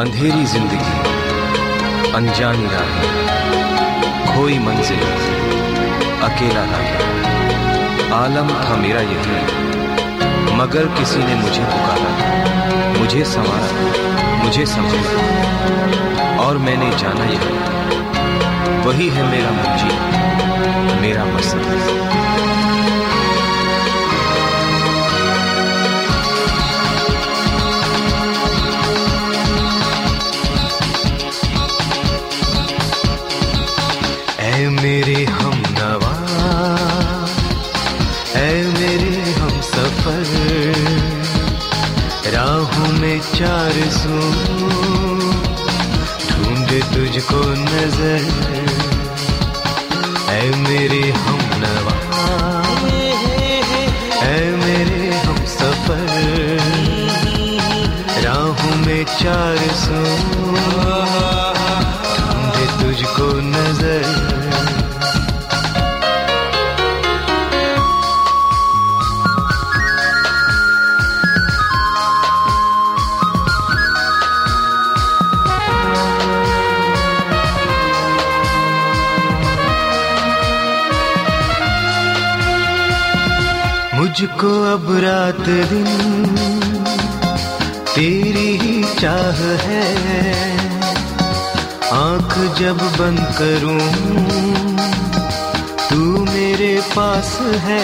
अंधेरी ज़िंदगी, अनजानी राहें, खोई मंजिल, अकेला राह। आलम था मेरा यही, मगर किसी ने मुझे पुकारा, मुझे संवारा, मुझे समझा, और मैंने जाना यही। वही है मेरा मुंजी मेरा मसला मुझको अब रात दिन तेरी ही चाह है। आँख जब बंद करूँ, तू मेरे पास है।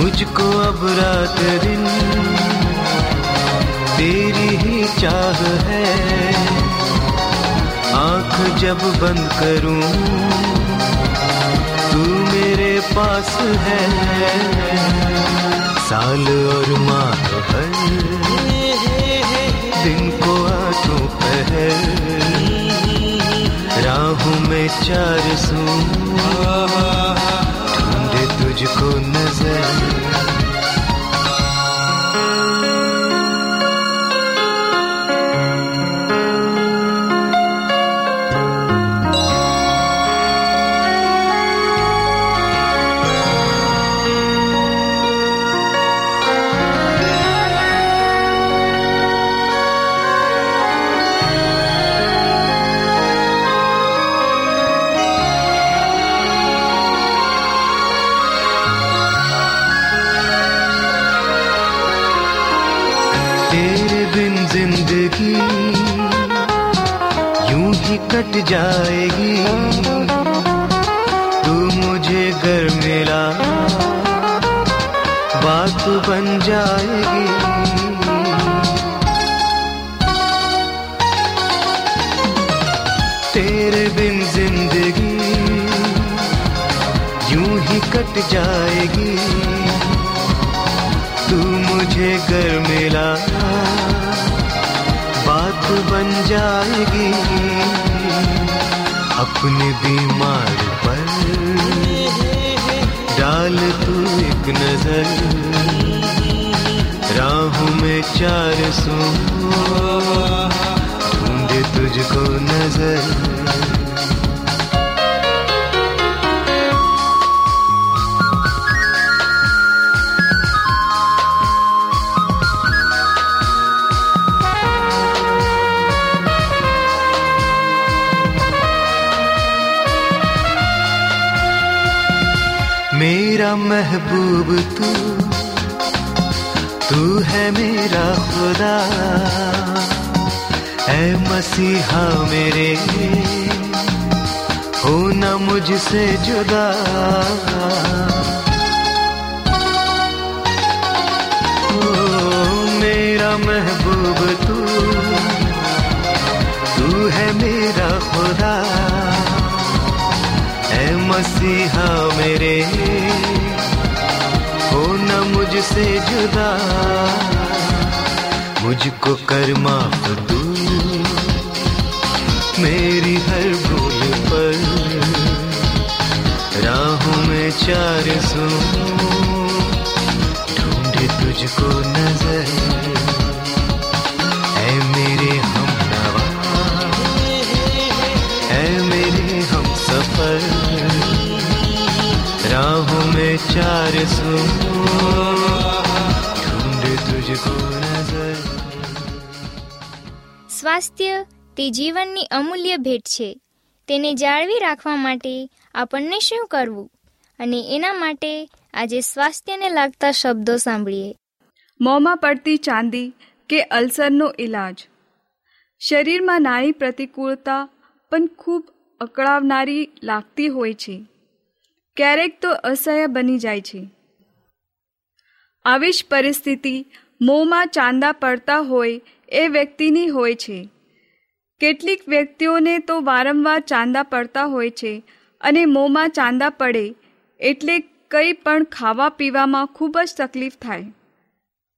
मुझको अब रात दिन तेरी ही चाह है। आँख जब बंद करूँ, तू मेरे पास है। साल और माह हर दिन को आठों पहर राहों में चार सू ढूंढे तुझको नज़र। तेरे बिन ज़िंदगी यूँ ही कट जाएगी। तू मुझे घर मिला, बात बन जाएगी। अपने बीमार पर डाल तू एक नज़र। राहों में चार सू ढूंढे तुझको नज़र। मेरा महबूब तू तू है मेरा खुदा। है मसीहा मेरे हो न मुझसे जुदा ओ, मेरा महबूब तू तू है मेरा खुदा है मसीहा मेरे हो न मुझ मुझसे जुदा मुझको कर माफ तू मेरी हर भूल पर राहों में चार सू ढूंढे तुझको नजर ऐ मेरे हम ऐ मेरे हम सफर राहों में चार सू ढूंढे तुझको नजर સ્વાસ્થ્ય તે જીવનની અમૂલ્ય ભેટ છે. તેને જાળવી રાખવા માટે આપણને શું કરવું? અને એના માટે આજે સ્વાસ્થ્યને લાગતા શબ્દો સાંભળીએ. મોંમાં પડતી ચાંદી કે અલ્સરનો ઇલાજ શરીરમાં નાની પ્રતિકૂળતા પણ ખૂબ અકળાવનારી લાગતી હોય છે. ક્યારેક તો અસહ્ય બની જાય છે. આવી જ પરિસ્થિતિ મોંમાં ચાંદા પડતા હોય એ વ્યક્તિની હોય છે. કેટલીક વ્યક્તિઓને તો વારંવાર ચાંદા પડતા હોય છે અને મોંમાં ચાંદા પડે એટલે કંઈ પણ ખાવા પીવામાં ખૂબ જ તકલીફ થાય.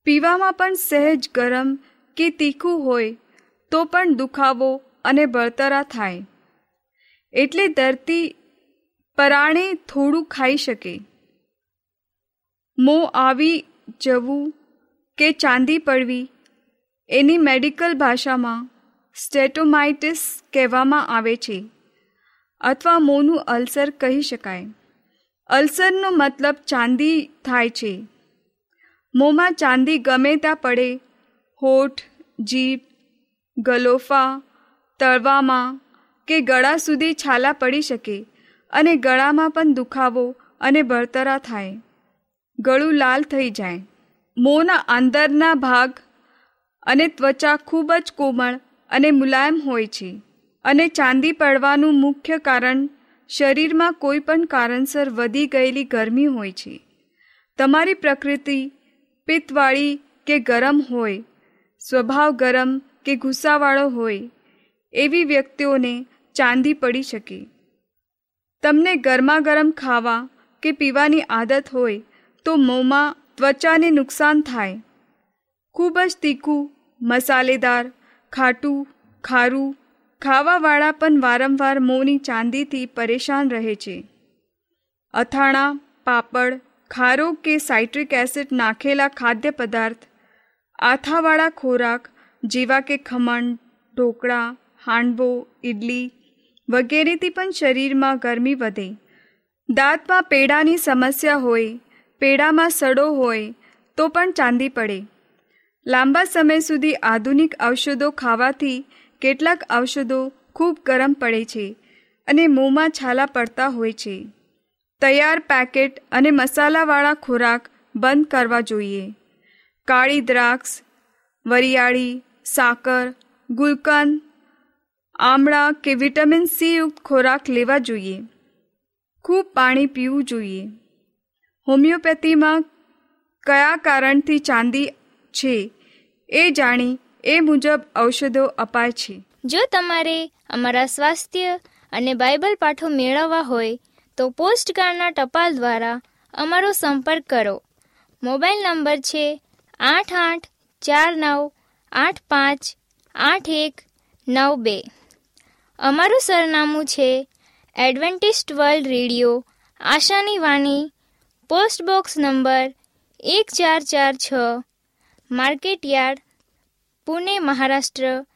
પીવામાં પણ સહેજ ગરમ કે તીખું હોય તો પણ દુખાવો અને બળતરા થાય. એટલે ધરતી પરાણે થોડું ખાઈ શકે. મોં આવી જવું કે ચાંદી પડવી એની મેડિકલ ભાષામાં સ્ટેટોમાઇટિસ કહેવામાં આવે છે અથવા મોંનું અલ્સર કહી શકાય. અલ્સરનો મતલબ ચાંદી થાય છે. મોંમાં ચાંદી ગમે ત્યાં પડે, હોઠ, જીભ, ગલોફા, તળવામાં કે ગળા સુધી છાલા પડી શકે અને ગળામાં પણ દુખાવો અને બળતરા થાય. ગળું લાલ થઈ જાય. મોંના અંદરના ભાગ અને ત્વચા ખૂબ જ કોમળ અને મુલાયમ હોય છે. અને ચાંદી પડવાનું મુખ્ય કારણ શરીરમાં કોઈ પણ કારણસર વધી ગયેલી ગરમી હોય છે. તમારી પ્રકૃતિ પિત્તવાળી કે ગરમ હોય, સ્વભાવ ગરમ કે ગુસ્સાવાળો હોય, એવી વ્યક્તિઓને ચાંદી પડી શકે. તમને ગરમા ગરમ ખાવા કે પીવાની આદત હોય તો મોંમાં ત્વચાને નુકસાન થાય. ખૂબ જ તીખું મસાલેદાર, ખાટું, ખારું, ખાવાવાળા પણ વારંવાર મોંની ચાંદીથી પરેશાન રહે છે. અથાણા, પાપડ, ખારો કે સાઇટ્રિક એસિડ નાખેલા ખાદ્ય પદાર્થ, આથાવાળા ખોરાક જેવા કે ખમણ, ઢોકળા, હાંડવો ઇડલી વગેરેથી પણ શરીરમાં ગરમી વધે. દાંતમાં પેડાની સમસ્યા હોય, પેડામાં સડો હોય તો પણ ચાંદી પડે. લાંબા સમય સુધી આધુનિક ઔષધો ખાવાથી કેટલાક ઔષધો ખૂબ ગરમ પડે છે અને મોંમાં છાલા પડતા હોય છે. તૈયાર પેકેટ અને મસાલાવાળા ખોરાક બંધ કરવા જોઈએ. કાળી દ્રાક્ષ, વરિયાળી, સાકર, ગુલકંદ, આમળા કે વિટામિન સી યુક્ત ખોરાક લેવા જોઈએ. ખૂબ પાણી પીવું જોઈએ. હોમિયોપેથીમાં કયા કારણથી ચાંદી છે. એ જાણી એ મુજબ ઔષધો અપાય છે. જો તમારે અમારા સ્વાસ્થ્ય અને બાઇબલ પાઠો મેળવવા હોય, તો પોસ્ટકાર્ડના ટપાલ દ્વારા અમારો સંપર્ક કરો. મોબાઈલ નંબર છે આઠ આઠ ચાર નવ આઠ પાંચ આઠ એક નવ બે. અમારું સરનામું છે એડવેન્ટિસ્ટ વર્લ્ડ રેડિયો, આશાની વાણી, પોસ્ટ બોક્સ નંબર એક ચાર ચાર છ market yard, Pune Maharashtra,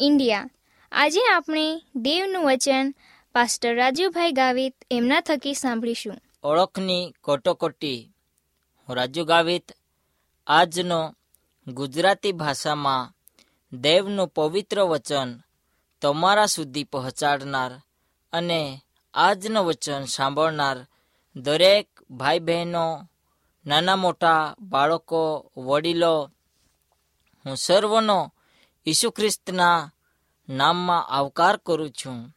India. આજે આપણે દેવનું વચન પાસ્ટર રાજુભાઈ ગાવિત એમના થકી સાંભળીશું. ઓળખની કટોકટી. હું રાજુ ગાવિત, આજનો ગુજરાતી ભાષામાં દેવનું પવિત્ર વચન તમારા સુધી પહોંચાડનાર અને આજનું વચન સાંભળનાર દરેક ભાઈ બહેનો નાના મોટા બાળકો, વડીલો, હું સર્વનો ઈસુ ખ્રિસ્તના નામમાં આવકાર કરું છું.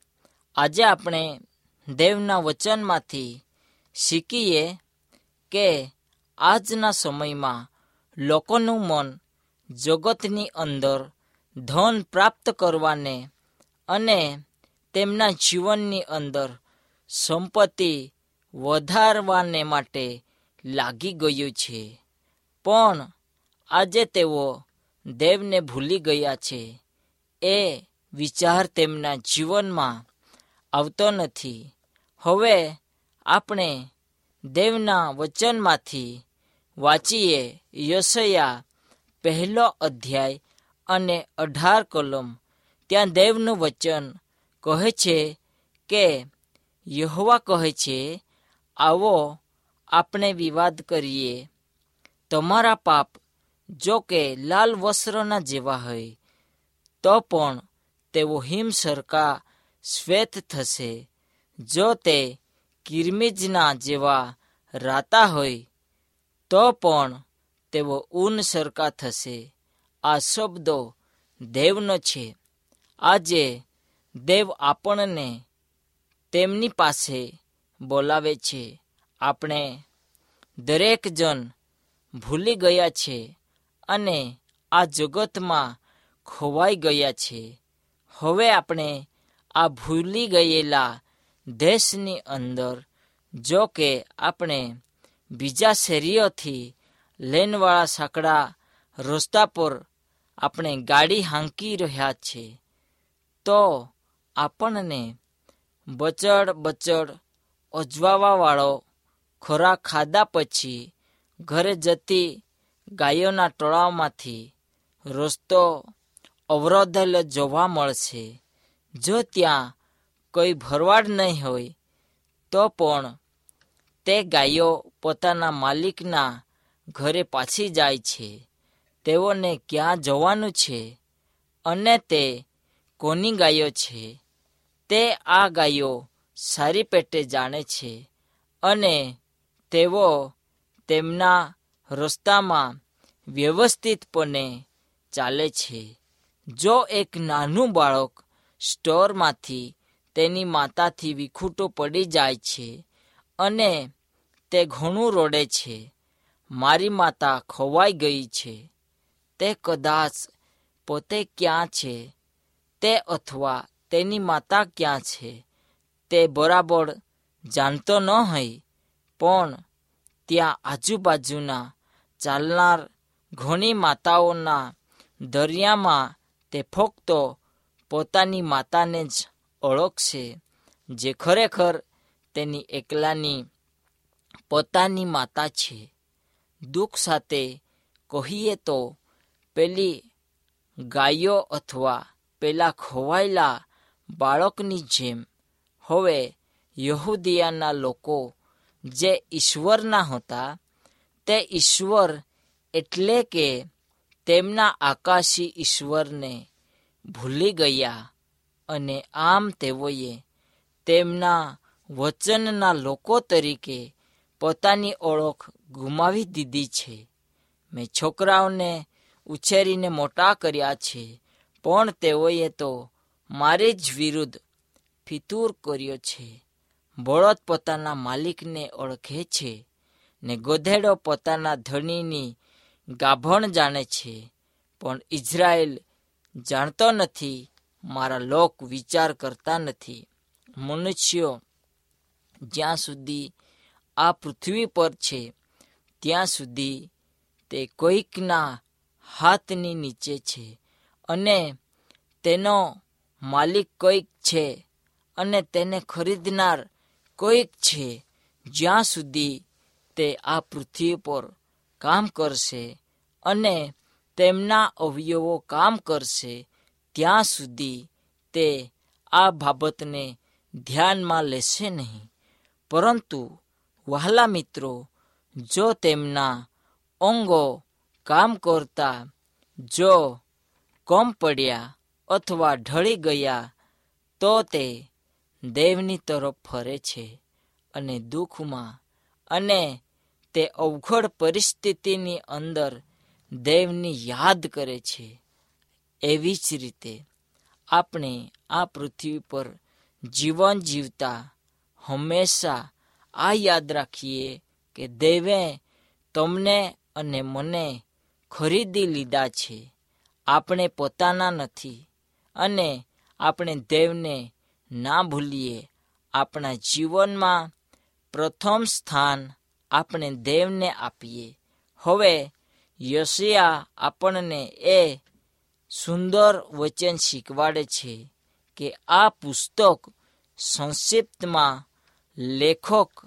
આજે આપણે દેવના વચનમાંથી શીખીએ કે આજના સમયમાં લોકોનું મન જગતની અંદર ધન પ્રાપ્ત કરવાને અને તેમના જીવનની અંદર સંપત્તિ વધારવાને માટે લાગી ગયું છે. પણ આજે તેઓ દેવને ભૂલી ગયા છે. એ વિચાર તેમના જીવનમાં આવતો નથી. હવે આપણે દેવના વચનમાંથી વાંચીએ યશયા પહેલો અધ્યાય અને અઢાર કલમ. ત્યાં દેવનું વચન કહે છે કે યહોવા કહે છે, આવો આપણે વિવાદ કરીએ. તમારા પાપ, જો કે લાલ વસ્ત્રના જેવા હોય, તો પણ તેઓ હિમ સરકા શ્વેત થશે. જો તે કિરમિજના જેવા રાતા હોય, તો પણ તેઓ ઊન સરકા થશે. આ શબ્દો દેવનો છે. આજે દેવ આપણને તેમની પાસે બોલાવે છે. આપણે દરેક જણ ભૂલી ગયા છે અને આ જગતમાં ખોવાઈ ગયા છે. હવે આપણે આ ભૂલી ગયેલા દેશની અંદર, જો કે આપણે બીજા શેરીઓથી લેનવાળા સાંકડા રસ્તા પર આપણે ગાડી હાંકી રહ્યા છે, તો આપણને બચડ બચડ અજવાવાવાળો ખોરાક ખાધા પછી ઘરે જતી ગાયોના ટોળામાંથી રસ્તો અવરોધેલો જોવા મળશે. જો ત્યાં કોઈ ભરવાડ નહીં હોય, તો પણ તે ગાયો પોતાના માલિકના ઘરે પાછી જાય છે. તેઓને ક્યાં જવાનું છે અને તે કોની ગાયો છે? તે આ ગાયો સારી પેટે જાણે છે અને તેઓ તેમના રસ્તામાં વ્યવસ્થિતપણે ચાલે છે. જો એક નાનું બાળક સ્ટોરમાંથી તેની માતાથી વિખૂટો પડી જાય છે અને તે ઘણું રોડે છે, મારી માતા ખોવાઈ ગઈ છે, તે કદાચ પોતે ક્યાં છે, તે અથવા તેની માતા ક્યાં છે, તે બરાબર જાણતો ન હોય. પણ ત્યાં આજુબાજુના ચાલનાર ઘણી માતાઓના દરિયામાં તે ફક્ત પોતાની માતાને જ ઓળખશે, જે ખરેખર તેની એકલાની પોતાની માતા છે. દુઃખ સાથે કહીએ તો પેલી ગાયો અથવા પેલા ખોવાયેલા બાળકની જેમ, હવે યહૂદિયાના લોકો જે ઈશ્વરના હતા, તે ઈશ્વર એટલે કે તેમના આકાશી ઈશ્વરને ભૂલી ગયા અને આમ તેઓએ તેમના વચનના લોકો તરીકે પોતાની ઓળખ ગુમાવી દીધી છે. મેં છોકરાઓને ઉછેરીને મોટા કર્યા છે, પણ તેઓએ તો મારે જ વિરુદ્ધ ફિતૂર કર્યો છે. બળદ પોતાના માલિકને ઓળખે છે ને ગોધેડો પોતાના ધણીની ગાભણ જાણે છે. પણ ઇઝરાયેલ જાણતો નથી, મારા લોક વિચાર કરતા નથી. મનુષ્યો જ્યાં સુધી આ પૃથ્વી પર છે, ત્યાં સુધી તે કોઈકના હાથની નીચે છે અને તેનો માલિક કોઈક છે અને તેને ખરીદનાર કોઈક છે, જ્યાં સુધી તે આ પૃથ્વી પર કામ કરશે અને તેમના અવયવો કામ કરશે, ત્યાં સુધી તે આ બાબતને ધ્યાનમાં લેશે નહીં. પરંતુ વહાલા મિત્રો, જો તેમના અંગો કામ કરતા, જો કમ પડ્યા અથવા ઢળી ગયા, તો તે દેવની તરફ ફરે છે અને દુઃખમાં અને તે અવઘડ પરિસ્થિતિની અંદર દેવની યાદ કરે છે. એવી જ રીતે આપણે આ પૃથ્વી પર જીવન જીવતા હંમેશા આ યાદ રાખીએ કે દેવે તમને અને મને ખરીદી લીધા છે. આપણે પોતાના નથી અને આપણે દેવને ના ભૂલીએ. આપણા જીવનમાં પ્રથમ સ્થાન આપણે દેવને આપીએ. હવે યશિયા આપણને એ સુંદર વચન શીખવાડે છે કે આ પુસ્તક સંક્ષિપ્તમાં લેખક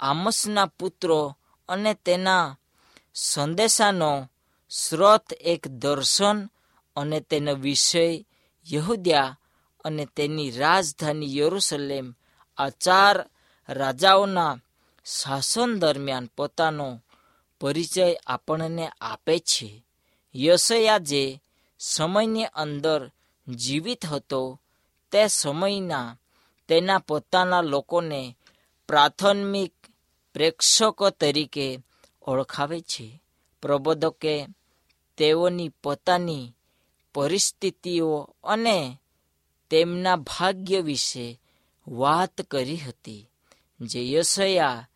આમસના પુત્રો અને તેના સંદેશાનો સ્રોત એક દર્શન અને તેનો વિષય યહુદ્યા અને તેની રાજધાની યરુસલેમ આ ચાર રાજાઓના શાસન દરમિયાન પોતાનો પરિચય આપણને આપે છે. યશયા જે સમયની અંદર જીવિત હતો, તે સમયના તેના પોતાના લોકોને પ્રાથમિક પ્રેક્ષકો તરીકે ઓળખાવે છે. પ્રબોધકે તેઓની પોતાની પરિસ્થિતિઓ અને તેમના ભાગ્ય વિશે વાત કરી હતી. જે યશયા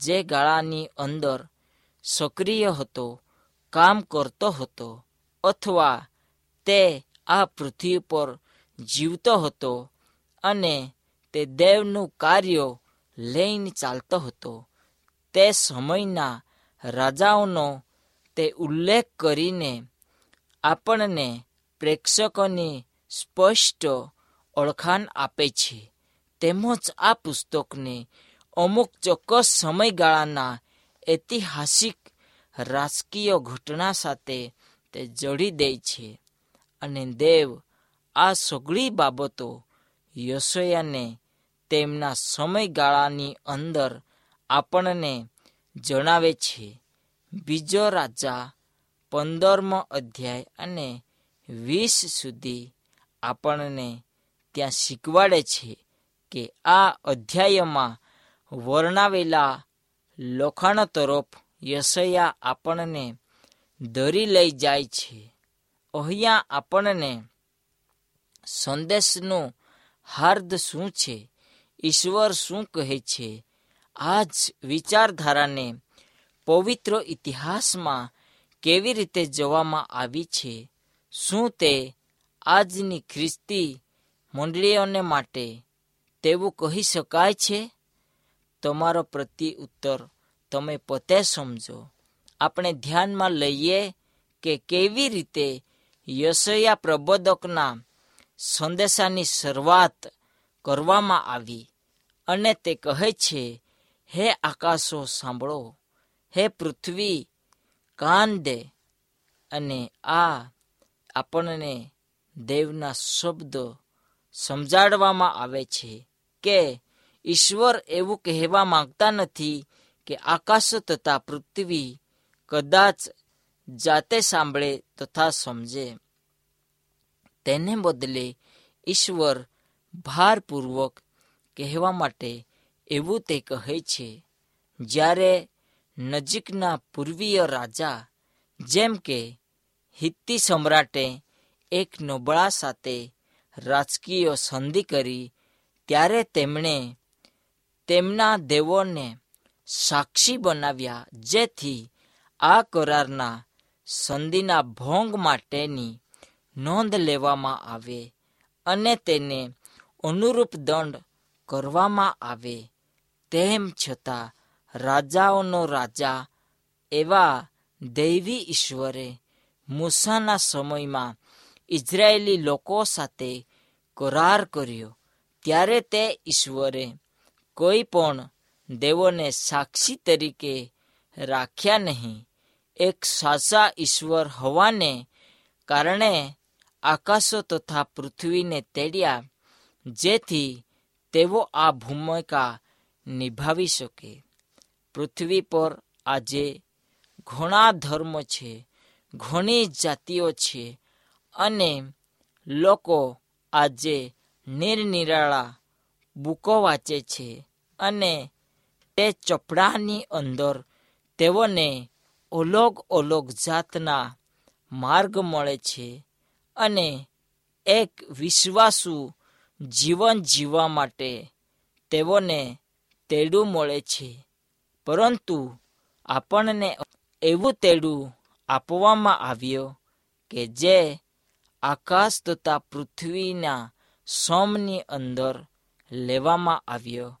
જે ગાળાની અંદર સક્રિય હતો, કામ કરતો હતો અથવા તે આ પૃથ્વી પર જીવતો હતો અને તે દેવનું કાર્ય લઈને ચાલતો હતો, તે સમયના રાજાઓનો તે ઉલ્લેખ કરીને આપણને પ્રેક્ષકોની સ્પષ્ટ ઓળખાણ આપે છે. તેમજ આ પુસ્તકને અમુક ચોક્કસ સમયગાળાના ઐતિહાસિક રાજકીય ઘટના સાથે તે જોડી દે છે. અને દેવ આ સગળી બાબતો યશયાને તેમના સમયગાળાની અંદર આપણને જણાવે છે. બીજો રાજા પંદરમો અધ્યાય અને વીસ સુધી આપણને ત્યાં શીખવાડે છે કે આ અધ્યાયમાં વર્ણાવેલા લોખાણ તરફ યશયા આપણને દરી લઈ જાય છે. અહીંયા આપણને સંદેશનું હાર્દ શું છે? ઈશ્વર શું કહે છે? આ જ વિચારધારાને પવિત્ર ઇતિહાસમાં કેવી રીતે જોવામાં આવી છે? શું તે આજની ખ્રિસ્તી મંડળીઓને માટે તેવું કહી શકાય છે? તમારો પ્રતિ ઉત્તર તમે પોતે સમજો. આપણે ધ્યાનમાં લઈએ કે કેવી રીતે યશયા પ્રબોધકના સંદેશાની શરૂઆત કરવામાં આવી અને તે કહે છે, હે આકાશો, સાંભળો. હે પૃથ્વી, કાન દે. અને આ આપણને દેવના શબ્દ સમજાડવામાં આવે છે કે ઈશ્વર એવું કહેવા માંગતા નથી કે આકાશ તથા પૃથ્વી કદાચ જાતે સાંભળે તથા સમજે. તેને બદલે ઈશ્વર ભારપૂર્વક કહેવા માટે એવું તે કહે છે, જ્યારે નજીકના પૂર્વીય રાજા જેમ કે હિત્તી સમ્રાટે એક નબળા સાથે રાજકીય સંધિ કરી, ત્યારે તેમણે તેમના દેવોને સાક્ષી બનાવ્યા, જેથી આ કરારના સંધિના ભોંગ માટેની નોંધ લેવામાં આવે અને તેને અનુરૂપ દંડ કરવામાં આવે. તેમ છતાં, રાજાઓનો રાજા એવા દૈવી ઈશ્વરે મૂસાના સમયમાં ઇઝરાયેલી લોકો સાથે કરાર કર્યો. ત્યારે તે ઈશ્વરે કોઈ પણ દેવોને સાક્ષી તરીકે રાખ્યા નહીં. એક સાચા ઈશ્વર હોવાને કારણે આકાશો તથા પૃથ્વીને તેડ્યા, જેથી તેઓ આ ભૂમિકા નિભાવી શકે. પૃથ્વી પર આજે ઘણા ધર્મ છે, ઘણી જાતિઓ છે અને લોકો આજે નિરનિરાળા બુકો વાંચે છે અને તે ચોપડાની અંદર તેઓને અલગ અલગ જાતના માર્ગ મળે છે અને એક વિશ્વાસુ જીવન જીવવા માટે તેઓને તેડું મળે છે. પરંતુ આપણને એવું તેડું આપવામાં આવ્યો કે જે આકાશ તથા પૃથ્વીના સોમની અંદર લેવામાં આવ્યો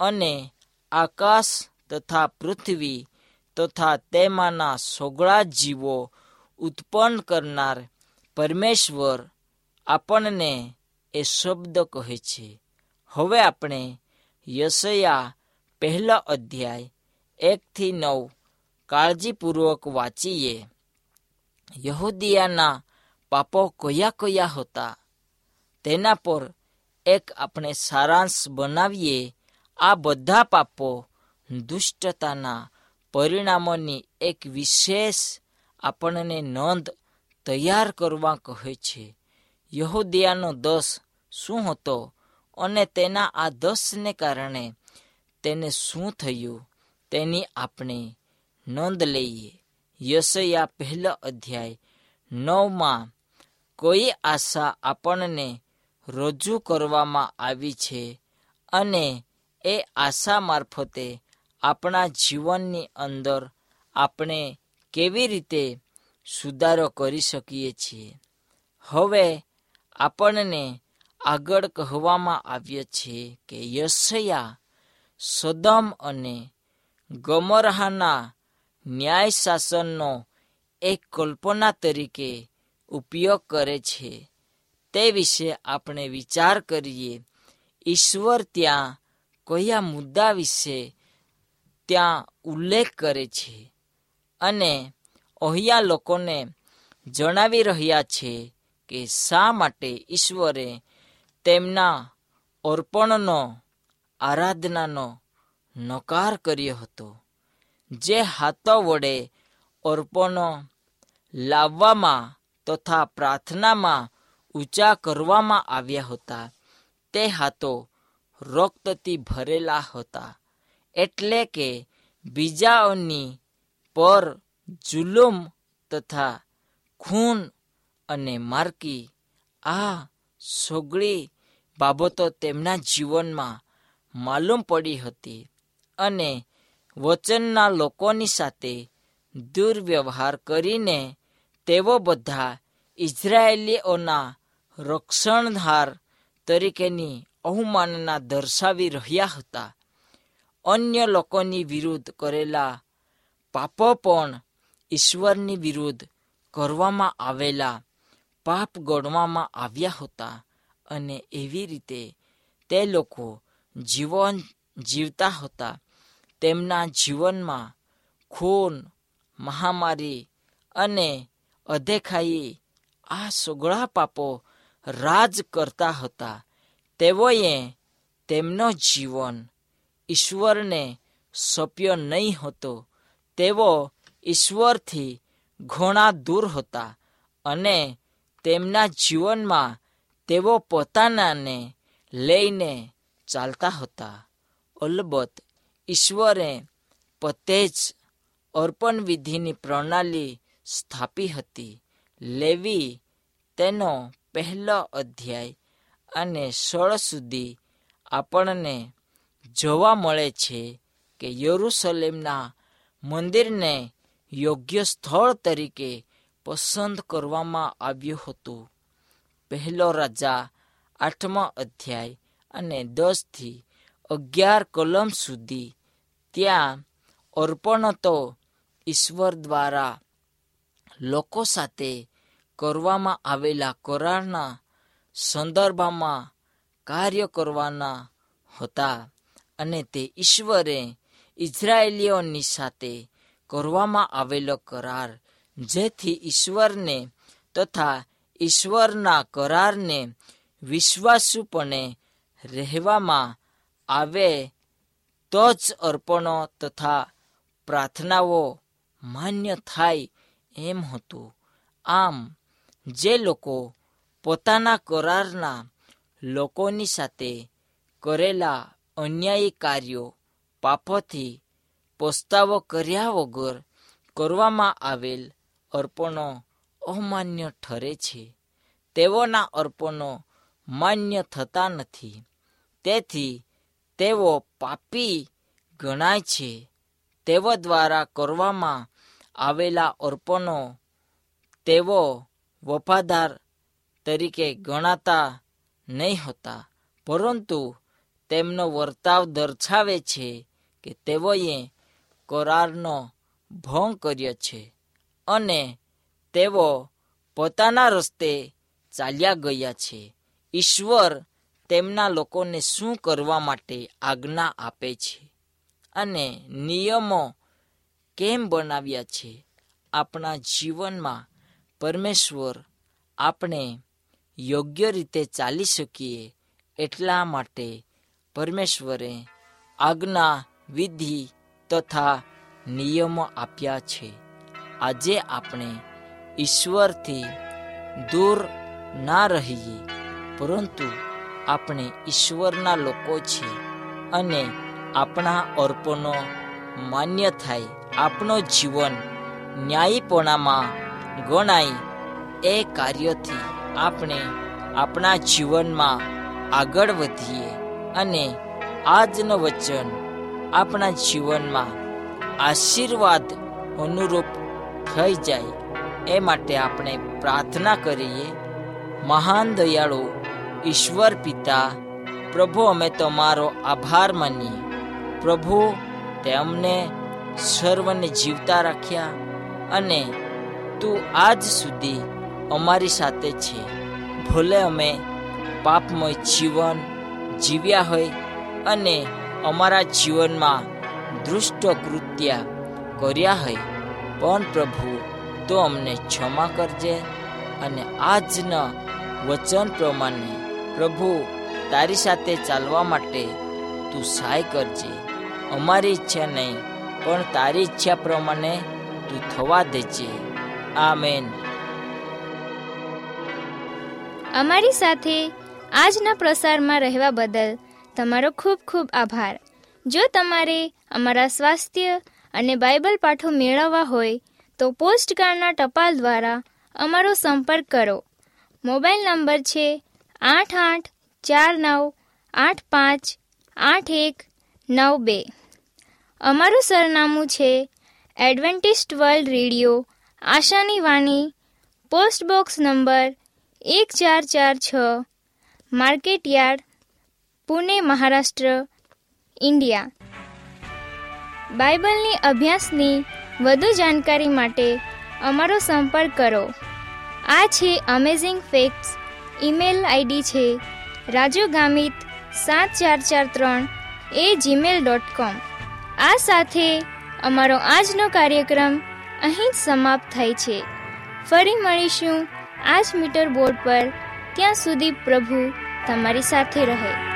અને આકાશ તથા પૃથ્વી તથા તેમાંના સોગળા જીવો ઉત્પન્ન કરનાર પરમેશ્વર આપણને એ શબ્દ કહે છે. હવે આપણે યશયા પહેલો અધ્યાય એકથી નવ કાળજીપૂર્વક વાંચીએ. યહૂદિયાના પાપો કયા કયા હતા? તેના પર એક આપણે સારાંશ બનાવીએ. આ બધા પાપો દુષ્ટતાના પરિણામોની એક વિશેષ આપણને નોંધ તૈયાર કરવા કહે છે. યહૂદિયાનો દસ શું હતો અને તેના આ દસને કારણે તેને શું થયું તેની આપણે નોંધ લઈએ. યશયા પહેલો અધ્યાય નવમાં કોઈ આશા આપણને રજૂ કરવામાં આવી છે અને એ આશા મારફતે આપણા જીવનની અંદર આપણે કેવી રીતે સુધારો કરી શકીએ છીએ. હવે આપણને આગળ કહેવામાં આવ્યા છે કે યશયા, સદમ અને ગમરહાના ન્યાય શાસનનો એક કલ્પના તરીકે ઉપયોગ કરે છે. તે વિશે આપણે વિચાર કરીએ. ઈશ્વર ત્યાં કયા મુદ્દા વિશે ત્યાં ઉલ્લેખ કરે છે અને અહીંયા લોકોને જણાવી રહ્યા છે કે શા માટે ઈશ્વરે તેમના અર્પણનો, આરાધનાનો નકાર કર્યો હતો. જે હાથો વડે અર્પણો લાવવામાં તથા પ્રાર્થનામાં ઊંચા કરવામાં આવ્યા હતા. તે હાથો રક્તથી ભરેલા હતા. એટલે કે બીજાઓની પર જુલુમ તથા ખૂન અને મારકી આ સગળી બાબતો તેમના જીવનમાં માલુમ પડી હતી અને વચનના લોકોની સાથે દુર્વ્યવહાર કરીને તેઓ બધા ઇઝરાયેલીઓના રક્ષણહાર તરીકેની અવમાનના દર્શાવી રહ્યા હતા. અન્ય લોકોની વિરુદ્ધ કરેલા પાપો પણ ઈશ્વરની વિરુદ્ધ કરવામાં આવેલા પાપ ગણવામાં આવ્યા હતા અને એવી રીતે તે લોકો જીવન જીવતા હતા. તેમના જીવનમાં ખૂન, મહામારી અને અદેખાઈ આ સગળા પાપો રાજ કરતા હતા. તેઓએ તેમનો જીવન ઈશ્વરને સોંપ્યો નહીં હતો. તેઓ ઈશ્વરથી ઘણા દૂર હતા અને તેમના જીવનમાં તેઓ પોતાનાને લઈને ચાલતા હતા. અલબત્ત ઈશ્વરે પોતે જ અર્પણ વિધિની પ્રણાલી સ્થાપી હતી. લેવી તેનો પહેલો અધ્યાય અને સોળ સુધી આપણને જોવા મળે છે કે યરુસલેમના મંદિરને યોગ્ય સ્થળ તરીકે પસંદ કરવામાં આવ્યું હતું. પહેલો રાજા આઠમા અધ્યાય અને દસથી અગિયાર કલમ સુધી ત્યાં અર્પણ તો ઈશ્વર દ્વારા લોકો સાથે કરવામાં આવેલા કરારના સંદર્ભમાં કાર્ય કરવાના હતા અને તે ઈશ્વરે ઇઝરાયેલીઓની સાથે કરવામાં આવેલો કરાર, જેથી ઈશ્વરને તથા ઈશ્વરના કરારને વિશ્વાસુપણે રહેવામાં આવે તો જ અર્પણો તથા પ્રાર્થનાઓ માન્ય થાય એમ હતું. આમ, જે લોકો પોતાના કરારના લોકોની સાથે કરેલા અન્યાયી કાર્યો પાપોથી પસ્તાવો કર્યા વગર કરવામાં આવેલ અર્પણો અમાન્ય ઠરે છે. તેઓના અર્પણો માન્ય થતા નથી. તેથી તેઓ પાપી ગણાય છે. તેઓ દ્વારા કરવામાં આવેલા અર્પણો તેઓ વફાદાર તરીકે ગણાતા નહીં હતા. પરંતુ તેમનો વર્તાવ દર્શાવે છે કે તેઓએ કરારનો ભંગ કર્યો છે અને તેઓ પોતાના રસ્તે ચાલ્યા ગયા છે. ઈશ્વર તેમના લોકોને શું કરવા માટે આજ્ઞા આપે છે? અને નિયમો કેમ બનાવ્યા છે? આપણા જીવનમાં પરમેશ્વર આપણે યોગ્ય રીતે ચાલી શકીએ એટલા માટે પરમેશ્વરે આજ્ઞા, વિધિ તથા નિયમો આપ્યા છે. આજે આપણે ઈશ્વરથી દૂર ના રહીએ, પરંતુ આપણે ઈશ્વરના લોકો છીએ અને આપણા અર્પણો માન્ય થાય આપણો જીવન ન્યાયીપણામાં ગણાય એ કાર્યોથી આપણે આપણા જીવનમાં આગળ વધીએ અને આજનો વચન આપણા જીવનમાં આશીર્વાદ અનુરૂપ થઈ જાય એ માટે આપણે પ્રાર્થના કરીએ. મહાન દયાળુ, ઈશ્વર પિતા, પ્રભુ અમે તમારો આભાર માનીએ. પ્રભુ તે અમને સર્વને જીવતા રાખ્યા અને તું આજ સુધી અમારી સાથે છે. ભલે અમે પાપમય જીવન જીવ્યા હોય અને અમારા જીવનમાં દુષ્ટ કૃત્ય કર્યા હોય, પણ પ્રભુ, તો અમને ક્ષમા કરજે અને આજના વચન પ્રમાણે પ્રભુ, તારી સાથે ચાલવા માટે તું સહાય કરજે. અમારી ઈચ્છા નહીં પણ તારી ઈચ્છા પ્રમાણે તું થવા દેજે. આમેન. અમારી સાથે આજના પ્રસારમાં રહેવા બદલ તમારો ખૂબ ખૂબ આભાર. જો તમારે અમારા સ્વાસ્થ્ય અને બાઇબલ પાઠો મેળવવા હોય, તો પોસ્ટકાર્ડના ટપાલ દ્વારા અમારો સંપર્ક કરો. મોબાઈલ નંબર છે આઠ આઠ ચાર નવ આઠ પાંચ આઠ એક નવ બે. અમારું સરનામું છે એડવેન્ટિસ્ટ વર્લ્ડ રેડિયો, આશાની વાણી, પોસ્ટ બોક્સ નંબર એક ચાર ચાર છ market yard Pune, Maharashtra, India. બાઇબલની અભ્યાસની વધુ જાણકારી માટે અમારો સંપર્ક કરો. આ છે અમેઝિંગ ફેક્ટ્સ ઈમેલ આઈડી છે રાજુ ગામિત સાત ચાર ચાર ત્રણ એ જીમેલ ડોટ કોમ આ સાથે અમારો આજનો કાર્યક્રમ અહીં જ સમાપ્ત થાય છે. ફરી મળીશું આજ મીટર બોર્ડ પર. ત્યાં સુધી પ્રભુ તમારી સાથે રહે.